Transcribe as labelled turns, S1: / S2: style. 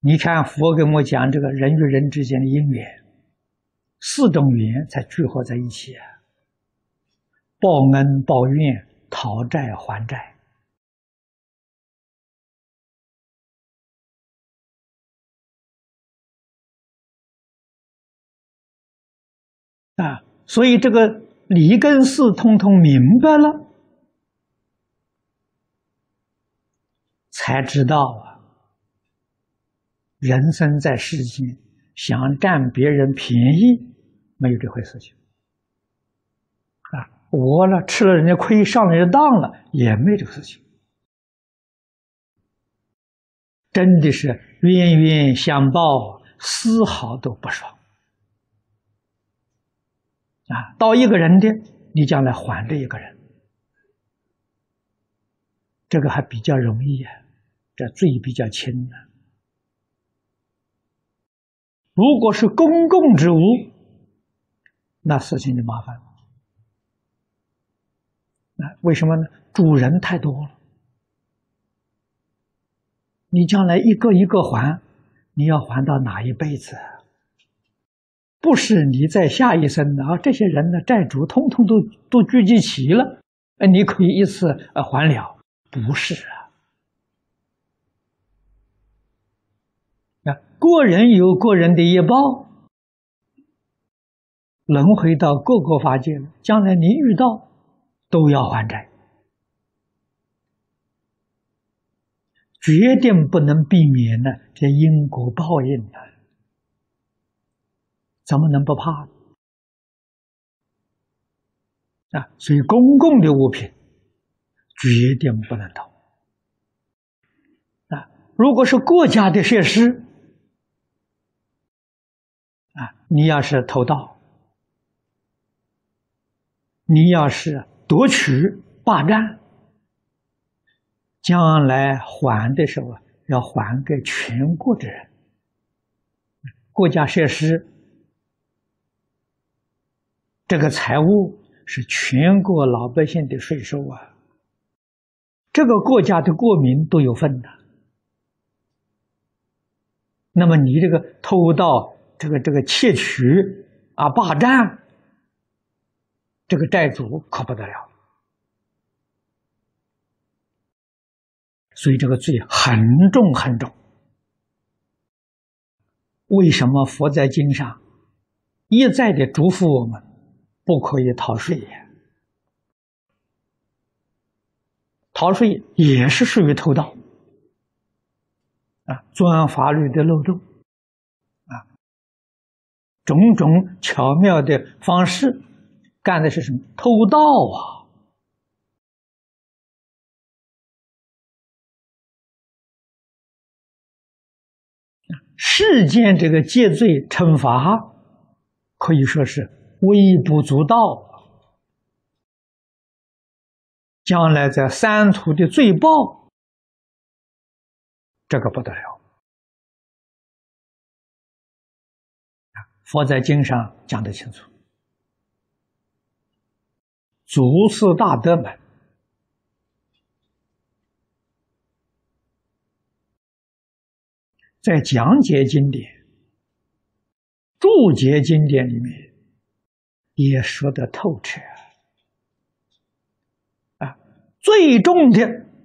S1: 你看佛给我讲这个人与人之间的因缘，四种缘才聚合在一起。报恩报怨，讨债还债啊，所以这个理跟事通通明白了，才知道啊，人生在世间，想占别人便宜，没有这回事情啊。我了吃了人家亏，上了人家当了，也没这个事情。真的是冤冤相报，丝毫都不爽啊！到一个人的，你将来还这一个人，这个还比较容易啊，这罪比较轻的。如果是公共之物，那事情就麻烦了。那为什么呢？主人太多了，你将来一个一个还，你要还到哪一辈子？不是你在下一生的啊！这些人的债主通通都都聚集齐了，哎，你可以一次呃还了？不是啊！啊，个人有个人的业报，轮回到各个法界了，将来你遇到。都要还债，决定不能避免的这因果报应的，怎么能不怕呢啊？所以公共的物品决定不能偷啊！如果是国家的设施你要是偷盗，你要是。夺取、霸占，将来还的时候要还给全国的人。国家设施这个财物是全国老百姓的税收啊，这个国家的国民都有份的。那么你这个偷盗、这个这个窃取啊、霸占。这个债主可不得了，所以这个罪很重很重。为什么佛在经上一再的嘱咐我们不可以逃税呀？逃税也是属于偷盗啊，钻法律的漏洞，种种巧妙的方式。干的是什么？偷盗啊！世间这个戒罪惩罚，可以说是微不足道。将来在三途的罪报，这个不得了。佛在经上讲得清楚。祖师大德们在讲解经典、注解经典里面也说得透彻啊！最重的